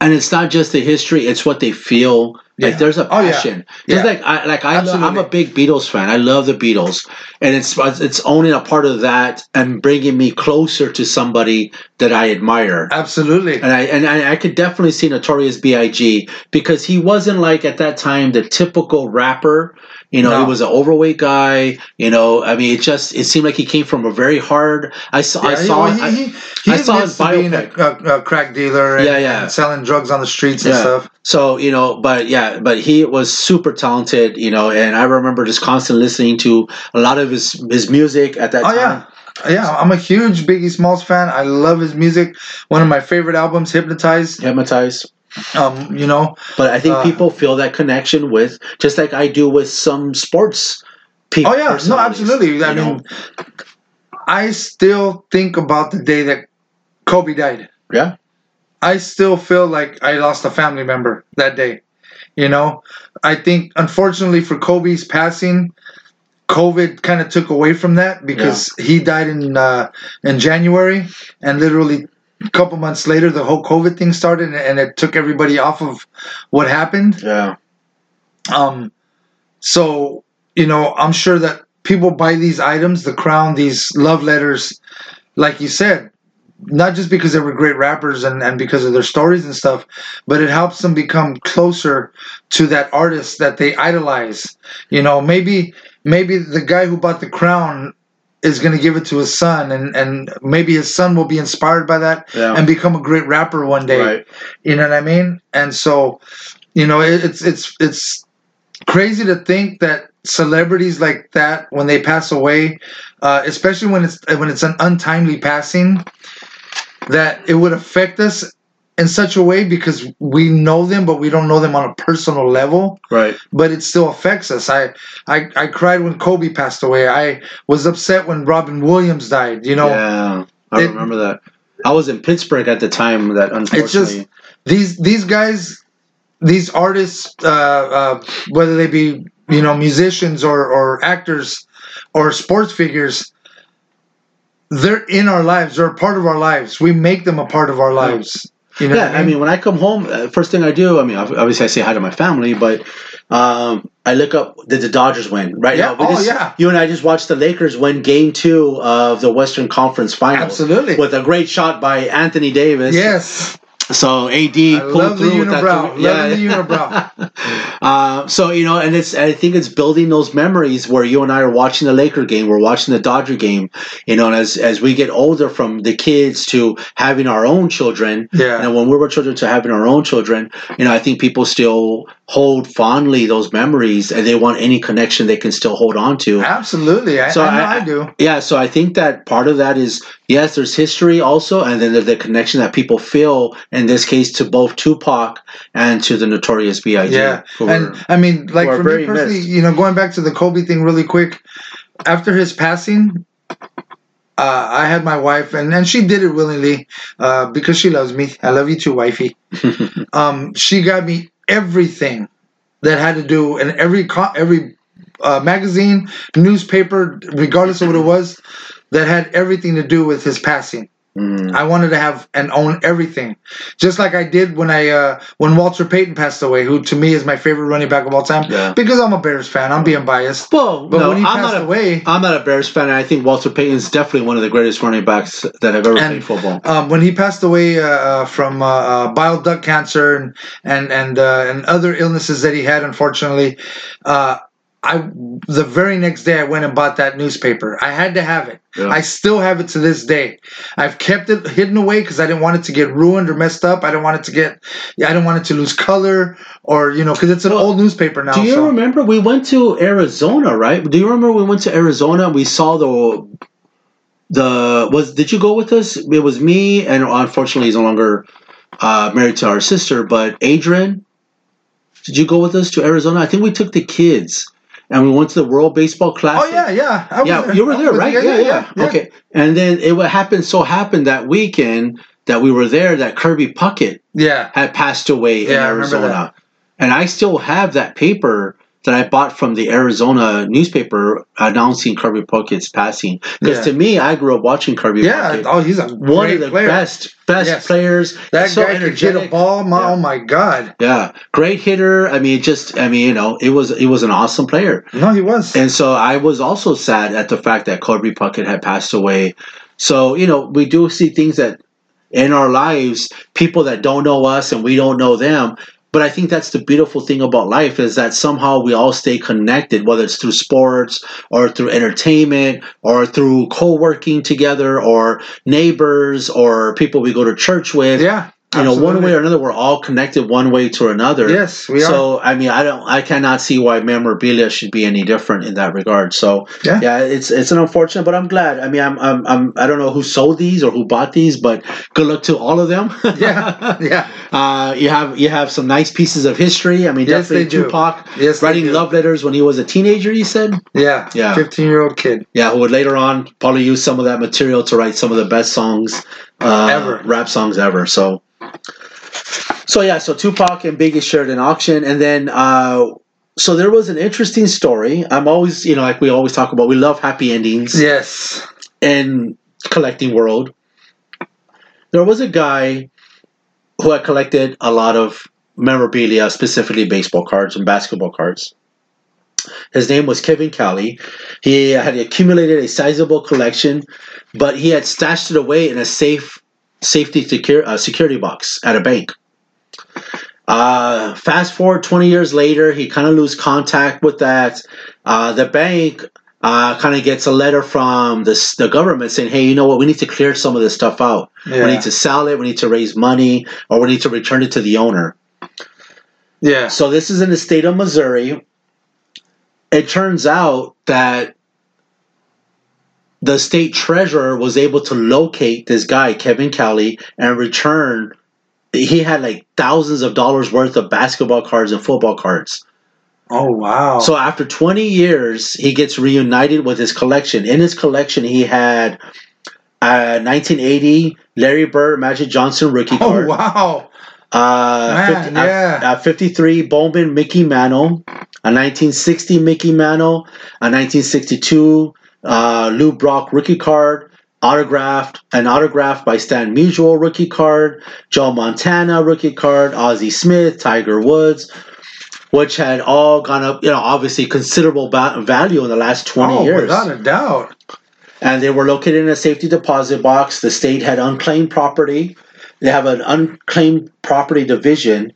and it's not just the history; it's what they feel. Like Yeah. there's a Oh, yeah. passion. Yeah. Just like I like I lo- I'm a big Beatles fan. I love the Beatles, and it's it's owning a part of that and bringing me closer to somebody that I admire. Absolutely. And I and I, I could definitely see Notorious B.I.G. because he wasn't like at that time the typical rapper. You know, No. he was an overweight guy. You know, I mean, it just it seemed like he came from a very hard. I saw. I Yeah, he- saw. well, I- he, he, he I saw his admits being a, a, a crack dealer and, Yeah, yeah. and selling drugs on the streets and stuff. So you know, but yeah, but he was super talented. You know, and I remember just constantly listening to a lot of his his music at that Oh time. yeah, yeah. I'm a huge Biggie Smalls fan. I love his music. One of my favorite albums, Hypnotized. Hypnotized. Um, you know, But I think Uh, people feel that connection with, just like I do with some sports people. oh yeah, no, absolutely. I mean, I still think about the day that Kobe died. yeah, I still feel like I lost a family member that day. You know, I think unfortunately for Kobe's passing, COVID kind of took away from that because he died in uh, in January, and literally a couple months later, the whole COVID thing started, and it took everybody off of what happened. yeah, Um, so you know, I'm sure that people buy these items, the crown, these love letters, like you said, not just because they were great rappers and, and because of their stories and stuff, but it helps them become closer to that artist that they idolize. You know, maybe maybe the guy who bought the crown is going to give it to his son and and maybe his son will be inspired by that yeah. and become a great rapper one day right. you know what I mean? And so, you know, it, it's it's it's crazy to think that celebrities like that, when they pass away, uh, especially when it's when it's an untimely passing, that it would affect us in such a way because we know them, but we don't know them on a personal level. Right. But it still affects us. I I, I cried when Kobe passed away. I was upset when Robin Williams died. You know, yeah, I it- remember that. I was in Pittsburgh at the time that unfortunately. it's just these these guys these artists uh, uh, whether they be you know musicians or or actors or sports figures they're in our lives. They're a part of our lives. We make them a part of our lives. You know yeah, what I mean, when I come home, uh, first thing I do, I mean, obviously I say hi to my family, but um, I look up did the Dodgers win right? Yeah, now? oh, just- yeah. You and I just watched the Lakers win Game Two of the Western Conference Finals. Absolutely. With a great shot by Anthony Davis. yes So AD I pulled through with that. Loving the unibrow. uh, so you know, and it's I think it's building those memories where you and I are watching the Laker game, we're watching the Dodger game. You know, and as as we get older, from the kids to having our own children, Yeah. and when we were children to having our own children, you know, I think people still hold fondly those memories, and they want any connection they can still hold on to. Absolutely. I, So I know I- I, do. Yeah, so I think that part of that is yes, there's history also, and then there's the connection that people feel in this case to both Tupac and to the Notorious B.I.G. Yeah. who And were- I mean, like for me personally, missed. you know, going back to the Kobe thing really quick, after his passing, uh, I had my wife, and, and she did it willingly uh, because she loves me. I love you too, wifey. um, she got me everything that had to do, and every every uh, magazine, newspaper, regardless of what it was, that had everything to do with his passing. Mm. I wanted to have and own everything, just like I did when I uh, when Walter Payton passed away, who to me is my favorite running back of all time. Yeah. Because I'm a Bears fan, I'm being biased. Well, But no, when he I'm passed not a, away, I'm not a Bears fan. and I think Walter Payton's definitely one of the greatest running backs that I've ever And- played football. um, when he passed away uh, uh, from uh, uh, bile duct cancer and and and uh, and other illnesses that he had, unfortunately, uh, I the very next day I went and bought that newspaper. I had to have it. Yeah. I still have it to this day. I've kept it hidden away because I didn't want it to get ruined or messed up. I don't want it to get, I don't want it to lose color or you know because it's an Well, old newspaper now. Do you so. remember we went to Arizona, right? Do you remember we went to Arizona we saw the the was did you go with us? It was me and unfortunately he's no longer uh, married to our sister, but Adrian. Did you go with us to Arizona? I think we took the kids and we went to the World Baseball oh, Classic. Oh yeah, yeah. I yeah, there. you were there, right? there. Yeah, yeah, Okay, and then it what happened so happened that weekend that we were there that Kirby Puckett Yeah. had passed away in Yeah, Arizona. And I still have that paper that I bought from the Arizona newspaper announcing Kirby Puckett's passing. Because Yeah. to me, I grew up watching Kirby Yeah. Puckett. Oh, he's a One of the player. best best Yes. players. That so guy could hit a energetic. ball. Oh, my, Yeah. Oh my god. Yeah, great hitter. I mean, just I mean, you know, it was it was an awesome player. No, he was. And so I was also sad at the fact that Kirby Puckett had passed away. So, you know, we do see things that in our lives, people that don't know us and we don't know them. But I think that's the beautiful thing about life is that somehow we all stay connected, whether it's through sports or through entertainment or through co-working together or neighbors or people we go to church with. yeah. You know, one way or another, we're all connected one way to another. Yes, we are. So I mean, I don't, I cannot see why memorabilia should be any different in that regard. So Yeah. yeah, it's it's an unfortunate, but I'm glad. I mean, I'm, I'm, I'm I don't know who sold these or who bought these, but good luck to all of them. Yeah, yeah. Uh, you have you have some nice pieces of history. I mean, Yes, definitely. Tupac Yes, writing love letters when he was a teenager. You said, Yeah. Yeah. 15 year old kid. yeah, who would later on probably use some of that material to write some of the best songs uh, Ever. rap songs ever. So, so yeah, so Tupac and Biggie shared an auction, and then uh, so there was an interesting story. I'm always, you know, like we always talk about, we love happy endings Yes. in collecting world. There was a guy who had collected a lot of memorabilia, specifically baseball cards and basketball cards. His name was Kevin Callie. He had accumulated a sizable collection, but he had stashed it away in a safe, safety secure, uh, security box at a bank. Uh, fast forward 20 years later, he kind of lose contact with that. Uh, the bank uh, kind of gets a letter from the, the government saying, hey, you know what? We need to clear some of this stuff out. Yeah. We need to sell it. We need to raise money, or we need to return it to the owner. Yeah. So this is in the state of Missouri. It turns out that the state treasurer was able to locate this guy, Kevin Callie, and return. He had like thousands of dollars worth of basketball cards and football cards. Oh, wow. So after 20 years, he gets reunited with his collection. In his collection, he had a 1980 Larry Bird Magic Johnson rookie card. oh, wow. Uh, Man, 50, yeah. uh, uh, 53 Bowman Mickey Mantle, a 1960 Mickey Mantle, a 1962 uh, Lou Brock rookie card, autographed, an autograph by Stan Musial rookie card, Joe Montana rookie card, Ozzie Smith, Tiger Woods, which had all gone up, you know, obviously considerable ba- value in the last 20 oh, years without a doubt. and they were located in a safety deposit box. The state had unclaimed property, they have an unclaimed property division.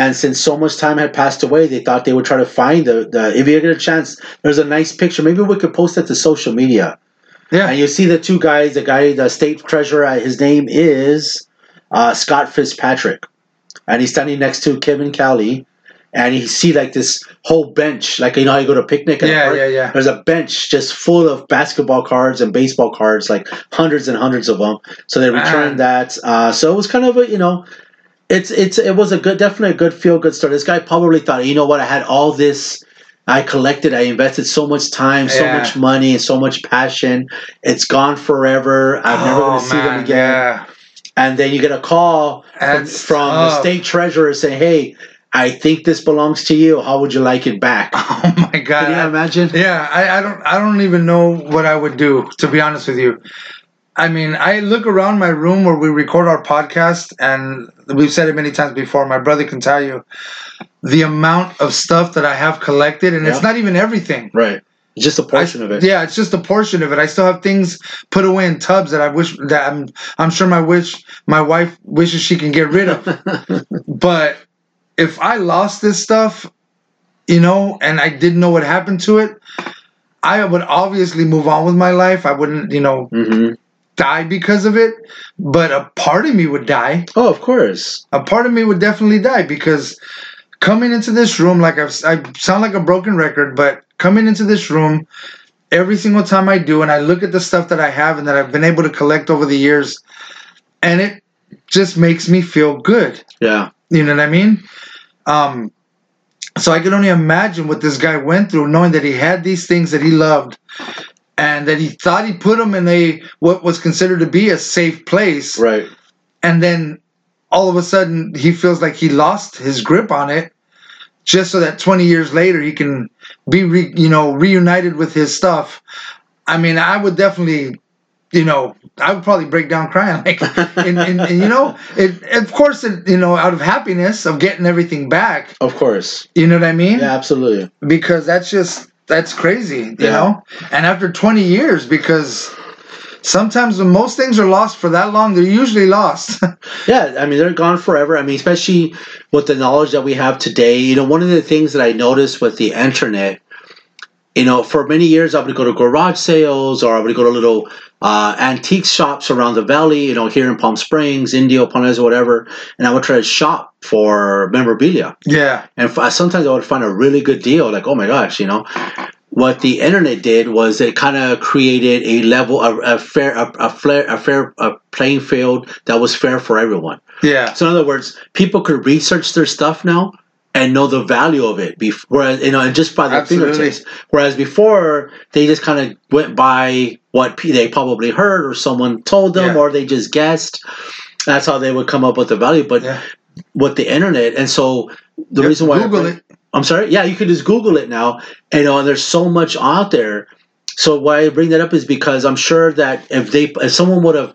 And since so much time had passed away, they thought they would try to find the, the if you get a chance, there's a nice picture. Maybe we could post it to social media. Yeah. And you see the two guys, the guy, the state treasurer, uh, his name is uh, Scott Fitzpatrick. And he's standing next to Kevin Cowley. And you see like this whole bench, like you know how you go to a picnic. Yeah, park? yeah, yeah. There's a bench just full of basketball cards and baseball cards, like hundreds and hundreds of them. So they returned Man. that. Uh, so it was kind of a, you know, it's it's it was a good, definitely a good feel good story. This guy probably thought, you know what, I had all this. I collected. I invested so much time, so Yeah. much money, and so much passion. It's gone forever. I'm never going Oh, to see them again. Yeah. And then you get a call from, from the state treasurer saying, "Hey, I think this belongs to you. How would you like it back?" Oh my god. Can you I- imagine? Yeah, I, I don't I don't even know what I would do, to be honest with you. I mean, I look around my room where we record our podcast and we've said it many times before, my brother can tell you the amount of stuff that I have collected and it's not even everything. Right. Just a portion I- of it. Yeah, it's just a portion of it. I still have things put away in tubs that I wish that I'm I'm sure my wish my wife wishes she can get rid of. but if I lost this stuff, you know, and I didn't know what happened to it, I would obviously move on with my life. I wouldn't, you know, hmm die because of it, but a part of me would die. Oh, of course. A part of me would definitely die because coming into this room, like I've, I sound like a broken record, but coming into this room, every single time I do, and I look at the stuff that I have and that I've been able to collect over the years, and it just makes me feel good. Yeah. You know what I mean? Um, so I can only imagine what this guy went through, knowing that he had these things that he loved, and that he thought he put them in a what was considered to be a safe place, Right. and then all of a sudden he feels like he lost his grip on it, just so that 20 years later he can be, re, you know, reunited with his stuff. I mean, I would definitely. You know, I would probably break down crying. Like, and, and, and you know, it of course, it, you know, out of happiness of getting everything back. Of course. You know what I mean? Yeah, absolutely. Because that's just that's crazy, you Yeah. know. And after 20 years, because sometimes when most things are lost for that long, they're usually lost. Yeah, I mean they're gone forever. I mean, especially with the knowledge that we have today. You know, one of the things that I noticed with the internet, you know, for many years I would go to garage sales or I would go to little uh, antique shops around the valley. You know, here in Palm Springs, Indio, Ponez, whatever, and I would try to shop for memorabilia. yeah, And f- sometimes I would find a really good deal, like, oh my gosh, you know. What the internet did was it kind of created a level, a, a fair, a, a, fair, a fair a playing field that was fair for everyone. yeah, So in other words, people could research their stuff now and know the value of it. Before, whereas you know, and just by their Absolutely. fingertips. Whereas before, they just kind of went by what p- they probably heard or someone told them, Yeah. or they just guessed. That's how they would come up with the value. But yeah. with the internet, and so the Yep, reason why I Google bring- it. I'm sorry. Yeah, you can just Google it now, and and there's so much out there. So why I bring that up is because I'm sure that if they, if someone would have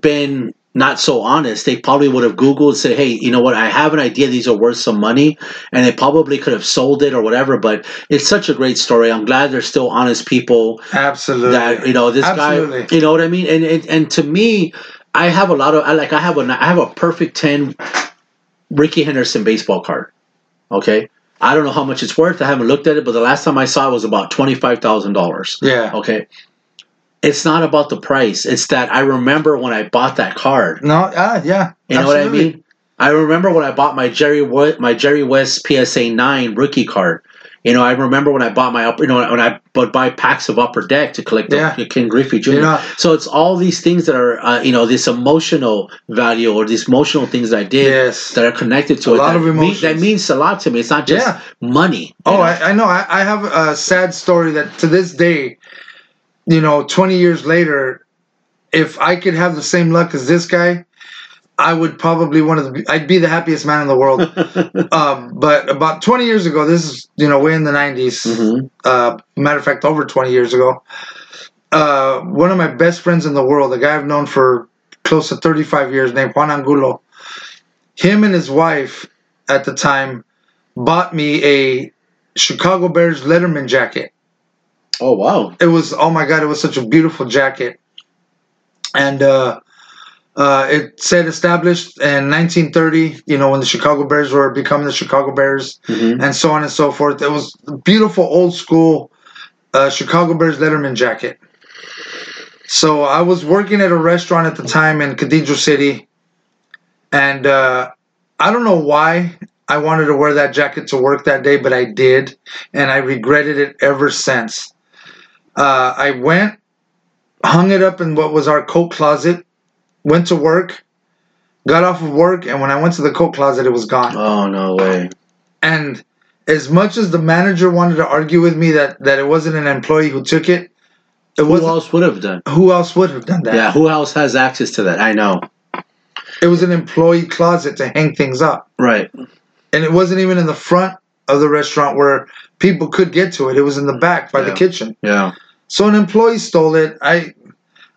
been not so honest, they probably would have Googled and said, "Hey, you know what? I have an idea. These are worth some money," and they probably could have sold it or whatever. But it's such a great story. I'm glad there's still honest people Absolutely. that you know this Absolutely. guy. You know what I mean? And, and and to me, I have a lot of I like I have a I have a perfect ten Rickey Henderson baseball card. Okay. I don't know how much it's worth. I haven't looked at it, but the last time I saw it was about twenty five thousand dollars. yeah. Okay. It's not about the price. It's that I remember when I bought that card. No. Ah. Yeah. You know what I mean? I remember when I bought my Jerry my Jerry West PSA nine rookie card. You know, I remember when I bought my up. You know, when I would buy packs of Upper Deck to collect the Yeah. Ken Griffey Jr. You know- so it's all these things that are, uh, you know, this emotional value or these emotional things that I did Yes. that are connected to A it. lot that of mean- emotions. that means a lot to me. It's not just Yeah. money. Oh, know? I, I know. I, I have a sad story that to this day, you know, 20 years later, if I could have the same luck as this guy, I would probably one of the. I'd be the happiest man in the world. um, but about 20 years ago, this is you know way in the 90s. Mhm. Uh, matter of fact, over 20 years ago, uh, one of my best friends in the world, a guy I've known for close to 35 years, named Juan Angulo. Him and his wife at the time bought me a Chicago Bears Letterman jacket. Oh wow. It was oh my god, it was such a beautiful jacket. And uh, Uh, it said established in 1930. You know when the Chicago Bears were becoming the Chicago Bears, Mhm. and so on and so forth. It was a beautiful old school uh, Chicago Bears Letterman jacket. So I was working at a restaurant at the time in Cathedral City, and uh, I don't know why I wanted to wear that jacket to work that day, but I did, and I regretted it ever since. Uh, I went, hung it up in what was our coat closet, went to work, got off of work, and when I went to the coat closet, it was gone. Oh no way. And as much as the manager wanted to argue with me that, that it wasn't an employee who took it, it Who else would have done? Who else would have done that? Yeah, who else has access to that? I know. It was an employee closet to hang things up. Right. And it wasn't even in the front of the restaurant where people could get to it. It was in the back by the kitchen. Yeah. So an employee stole it. I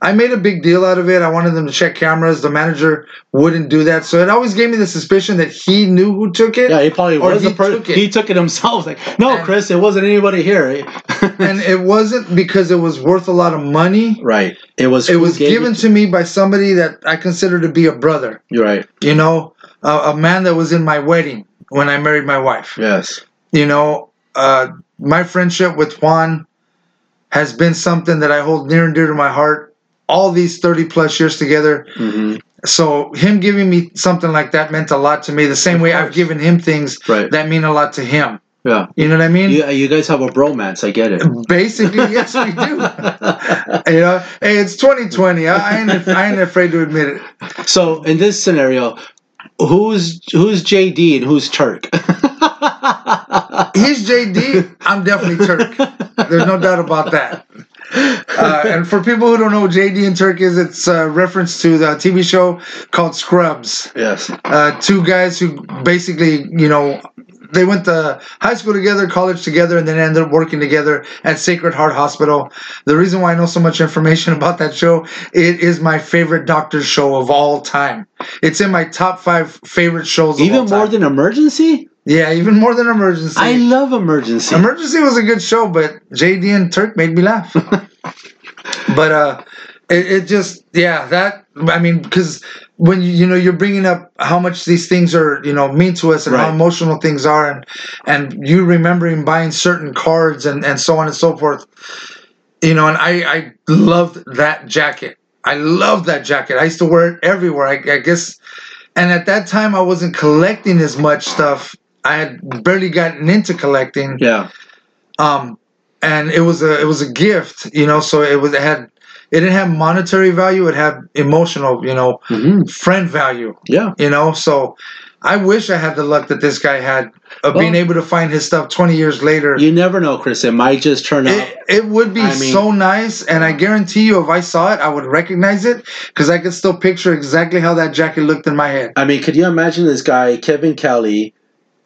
I made a big deal out of it. I wanted them to check cameras. The manager wouldn't do that. So it always gave me the suspicion that he knew who took it. Yeah, he probably was he the person. took it. He took it himself. Like, no, And- Chris, it wasn't anybody here. And it wasn't because it was worth a lot of money. right. It was. It was given to me by somebody that I consider to be a brother. You're right. You know, a, a man that was in my wedding when I married my wife. Yes. you know, uh, my friendship with Juan has been something that I hold near and dear to my heart. All these 30 plus years together. hmm So, him giving me something like that meant a lot to me, the same way I've given him things Right. that mean a lot to him. Yeah. You know what I mean? You, you guys have a bromance. I get it. Basically, yes, we do. You know, hey, it's 2020. I, I, ain't, I ain't afraid to admit it. so in this scenario, who's who's JD and who's Turk? He's JD. I'm definitely Turk. There's no doubt about that. Uh, and for people who don't know JD and Turk is, it's a reference to the TV show called Scrubs. yes. Uh, two guys who basically, you know, they went to high school together, college together, and then ended up working together at Sacred Heart Hospital. The reason why I know so much information about that show, it is my favorite doctor show of all time. It's in my top five favorite shows. Of Even all time. more than Emergency. Yeah, even more than Emergency. I love Emergency. Emergency was a good show, but JD and Turk made me laugh. but uh, it, it just yeah that I mean because when you you know you're bringing up how much these things are you know mean to us and how emotional things are and and you remembering buying certain cards and and so on and so forth. You know, and I I loved that jacket. I loved that jacket. I used to wear it everywhere. I, I guess, and at that time I wasn't collecting as much stuff. I had barely gotten into collecting yeah. um and it was a it was a gift you know so it was it had it didn't have monetary value it had emotional you know hmm friend value Yeah. you know so i wish i had the luck that this guy had of being able to find his stuff 20 years later You never know, Chris. It might just turn out. it, it would be I mean- so nice and i guarantee you if i saw it i would recognize it because i could still picture exactly how that jacket looked in my head I mean, could you imagine this guy, Kevin Kelly,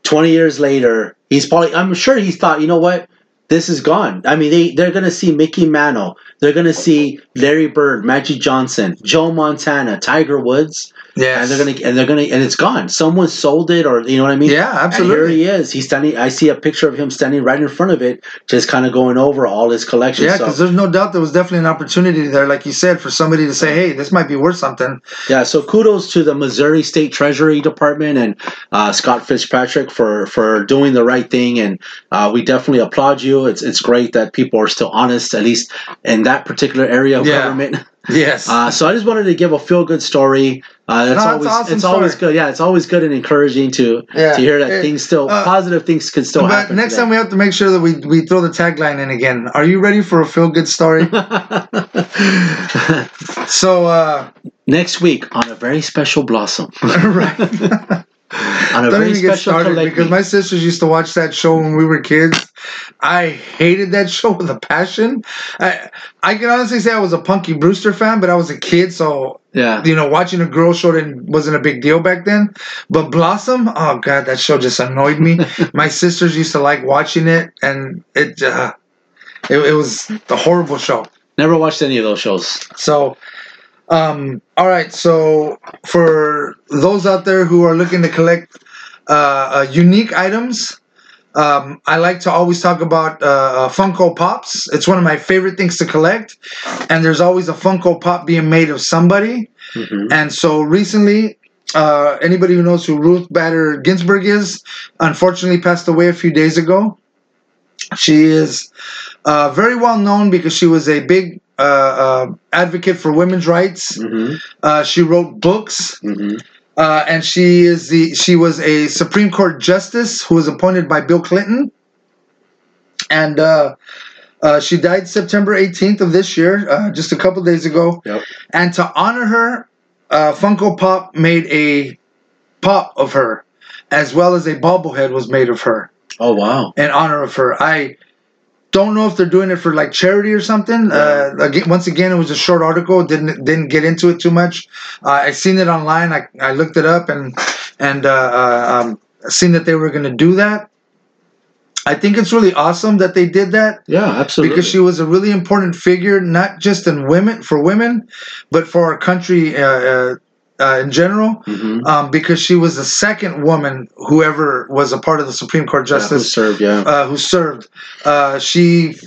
20 years later? He's probably, I'm sure he thought, you know what? This is gone. I mean, they, they're going to see Mickey Mantle. They're going to see Larry Bird, Magic Johnson, Joe Montana, Tiger Woods. Yeah And they're going to, and they're going to, and it's gone. Someone sold it or, you know what I mean? yeah And here absolutely he is. He's standing. I see a picture of him standing right in front of it, just kind of going over all his collection. yeah So- because there's no doubt there was definitely an opportunity there like you said for somebody to say hey this might be worth something Yeah, so kudos to the Missouri State Treasury Department and uh, Scott Fitzpatrick for for doing the right thing, and uh, we definitely applaud you. It's it's great that people are still honest, at least in that particular area of Yeah. government. yes Uh, so I just wanted to give a feel good story. Uh, that's No, it's always awesome it's always good. Yeah, it's always good and encouraging to Yeah. to hear that It- things still uh, positive things can still happen. next today. time we have to make sure that we, we throw the tagline in again. Are you ready for a feel good story? so, uh, next week on a very special blossom. right. on a Don't very even get special started because my sisters used to watch that show when we were kids. I hated that show with a passion. I I can honestly say I was a Punky Brewster fan, but I was a kid, so yeah. you know, watching a girl show didn't, wasn't a big deal back then. But Blossom, oh god, that show just annoyed me. My sisters used to like watching it, and it uh, it, it was a horrible show. Never watched any of those shows. So, um, all right. So for those out there who are looking to collect uh, uh, unique items, Um, I like to always talk about uh, uh, Funko Pops. It's one of my favorite things to collect, and there's always a Funko Pop being made of somebody. Mhm. And so recently, uh, anybody who knows who Ruth Bader Ginsburg is, unfortunately passed away a few days ago. She is uh, very well known because she was a big uh, uh, advocate for women's rights. Mhm. Uh, she wrote books, Mhm. Uh, and she is the she was a Supreme Court justice who was appointed by Bill Clinton, and uh, uh, she died September 18th of this year, uh, just a couple days ago. Yep. And to honor her, uh, Funko Pop made a pop of her, as well as a bobblehead was made of her Oh wow. in honor of her. I don't know if they're doing it for like charity or something. Uh, again, once again, it was a short article. Didn't didn't get into it too much. Uh, I seen it online. I, I looked it up and and uh, uh, um, seen that they were going to do that. I think it's really awesome that they did that Yeah, absolutely. because she was a really important figure, not just in women for women, but for our country uh, uh, uh, in general. Mhm. Um, because she was the second woman who ever was a part of the Supreme Court Yeah, who justice served. Yeah. uh, who served. Uh, she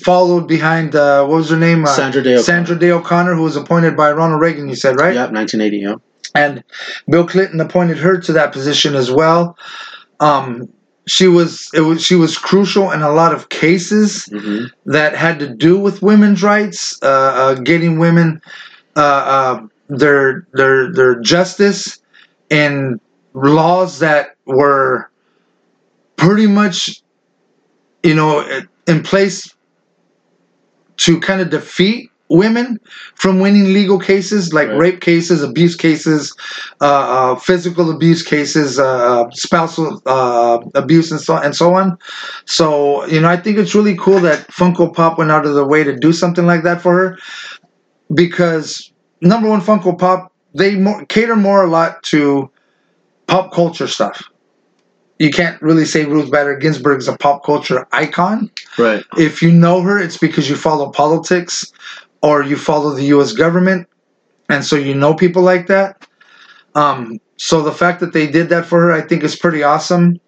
followed behind uh, what was her name? Uh, Sandra Day. O'Connor. Sandra Day O'Connor, who was appointed by Ronald Reagan. You said right? Yep, 1980. Yeah. And Bill Clinton appointed her to that position as well. Um, she was it was she was crucial in a lot of cases hmm that had to do with women's rights, uh, uh, getting women uh, uh, their their their justice and laws that were pretty much, you know, in place to kind of defeat women from winning legal cases like Right. rape cases, abuse cases, uh, uh, physical abuse cases, uh, spousal uh, abuse, and so and so on. So you know, I think it's really cool that Funko Pop went out of the way to do something like that for her, because number one, Funko Pop they more, cater more a lot to pop culture stuff. You can't really say Ruth Bader Ginsburg is a pop culture icon. Right. If you know her, it's because you follow politics or you follow the U.S. government, and so you know people like that. Um, so the fact that they did that for her, I think, is pretty awesome.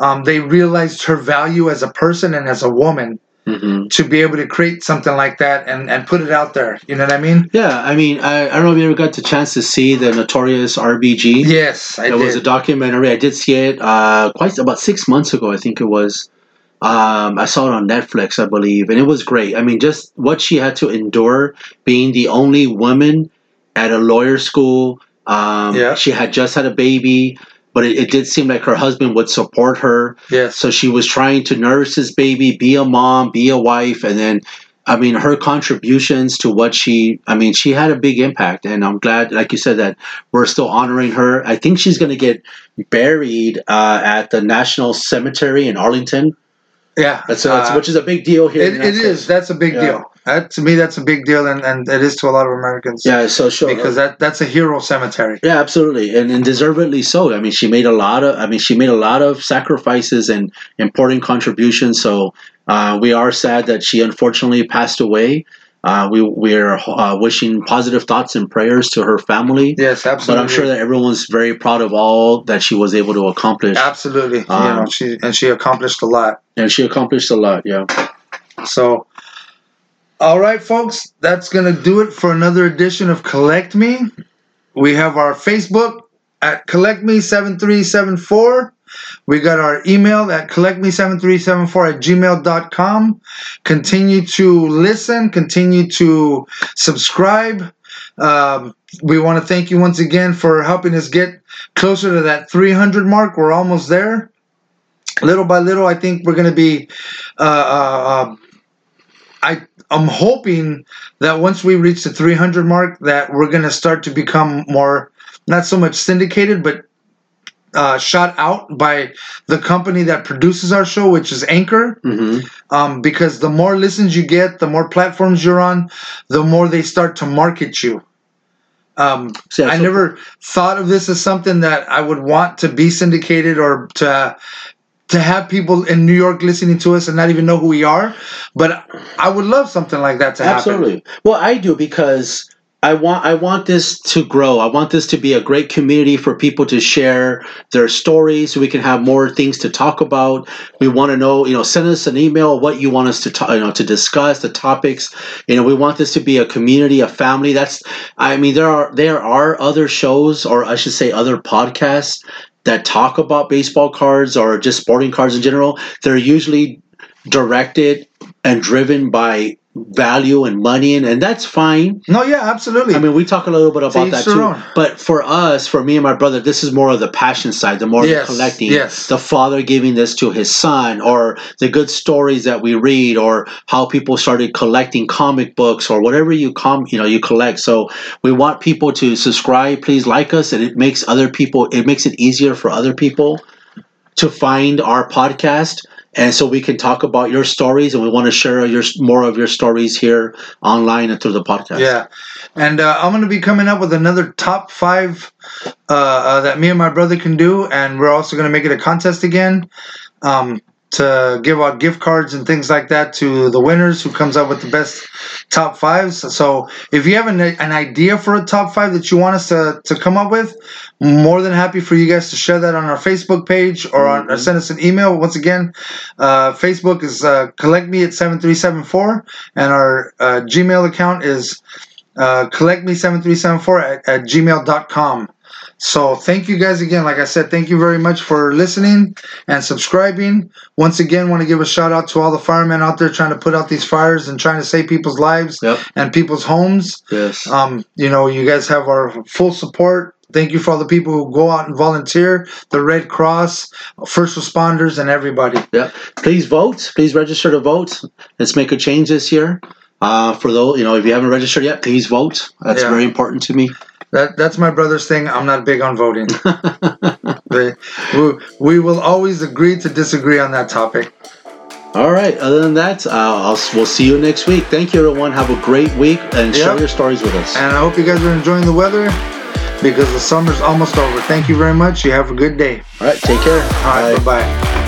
Um, they realized her value as a person and as a woman hmm to be able to create something like that and, and put it out there. You know what I mean? Yeah. I mean, I, I don't know if you ever got the chance to see the Notorious RBG. Yes, I It was a documentary. I did see it uh, quite about six months ago. I think it was. Um, I saw it on Netflix, I believe, and it was great. I mean, just what she had to endure being the only woman at a lawyer school. Um, Yeah. She had just had a baby, but it, it did seem like her husband would support her. yes. So she was trying to nurse his baby, be a mom, be a wife, and then, I mean, her contributions to what she, I mean, she had a big impact, and I'm glad, like you said, that we're still honoring her. I think she's going to get buried uh, at the National Cemetery in Arlington. Yeah. That's, Uh, which is a big deal here. it, it is. That's a big Yeah. deal. That, to me, that's a big deal, and, and it is to a lot of Americans. Yeah, so sure. Because that that's a hero cemetery. Yeah, absolutely, and, and deservedly so. I mean, she made a lot of. I mean, she made a lot of sacrifices and important contributions. So uh, we are sad that she unfortunately passed away. Uh, we we are uh, wishing positive thoughts and prayers to her family. Yes, absolutely. But. I'm sure that everyone's very proud of all that she was able to accomplish, absolutely. you Um, know, she and she accomplished a lot. and she accomplished a lot. Yeah. So, all right, folks, that's going to do it for another edition of Collect Me. We have our Facebook at Collect Me 7374 We got our email at collectme7374 at gmail.com. Continue to listen, continue to subscribe. Um, we want to thank you once again for helping us get closer to that 300 mark. We're almost there. Little by little, I think we're going to be. Uh, uh, uh, I I'm hoping that once we reach the 300 mark, that we're going to start to become more, not so much syndicated, but uh, shot out by the company that produces our show, which is Anchor. hmm Um, because the more listens you get, the more platforms you're on, the more they start to market you. Um, So, I never thought of this as something that I would want to be syndicated or to to have people in New York listening to us and not even know who we are. But I would love something like that to happen. Absolutely. Well, I do because I want I want this to grow. I want this to be a great community for people to share their stories. So we can have more things to talk about. We want to know, you know, send us an email what you want us to talk, you know, to discuss the topics. You know, we want this to be a community, a family. That's I mean, there are there are other shows, or I should say, other podcasts that talk about baseball cards or just sporting cards in general. They're usually directed and driven by value and money and, and that's fine No, yeah, absolutely. i mean we talk a little bit about that too own. but for us for me and my brother this is more of the passion side the more Yes, the collecting yes. the father giving this to his son or the good stories that we read or how people started collecting comic books or whatever you com you know you collect so we want people to subscribe please like us and it makes other people it makes it easier for other people to find our podcast and so we can talk about your stories and we want to share your more of your stories here online and through the podcast. Yeah, and uh, I'm going to be coming up with another top five uh, uh, that me and my brother can do, and we're also going to make it a contest again. Um, to give out gift cards and things like that to the winners who comes up with the best top fives. So if you have an, an idea for a top five that you want us to, to come up with, more than happy for you guys to share that on our Facebook page or on or send us an email. Once again, uh, Facebook is uh, collect me at seven three seven four, and our uh, Gmail account is uh, collectme7374 at, at gmail.com. So thank you guys again. Like I said, thank you very much for listening and subscribing. Once again, want to give a shout out to all the firemen out there trying to put out these fires and trying to save people's lives Yep. and people's homes. yes Um, you know, you guys have our full support. Thank you for all the people who go out and volunteer, the Red Cross, first responders, and everybody. Yeah. Please vote. Please register to vote. Let's make a change this year. Uh, for those, you know, if you haven't registered yet, please vote. That's Yeah. very important to me. That that's my brother's thing. I'm not big on voting. We, we will always agree to disagree on that topic. All right. Other than that, uh, I'll, we'll see you next week. Thank you, everyone. Have a great week and share your stories with us. And I hope you guys are enjoying the weather because the summer's almost over. Thank you very much. You have a good day. All right. Take care. All right, bye bye.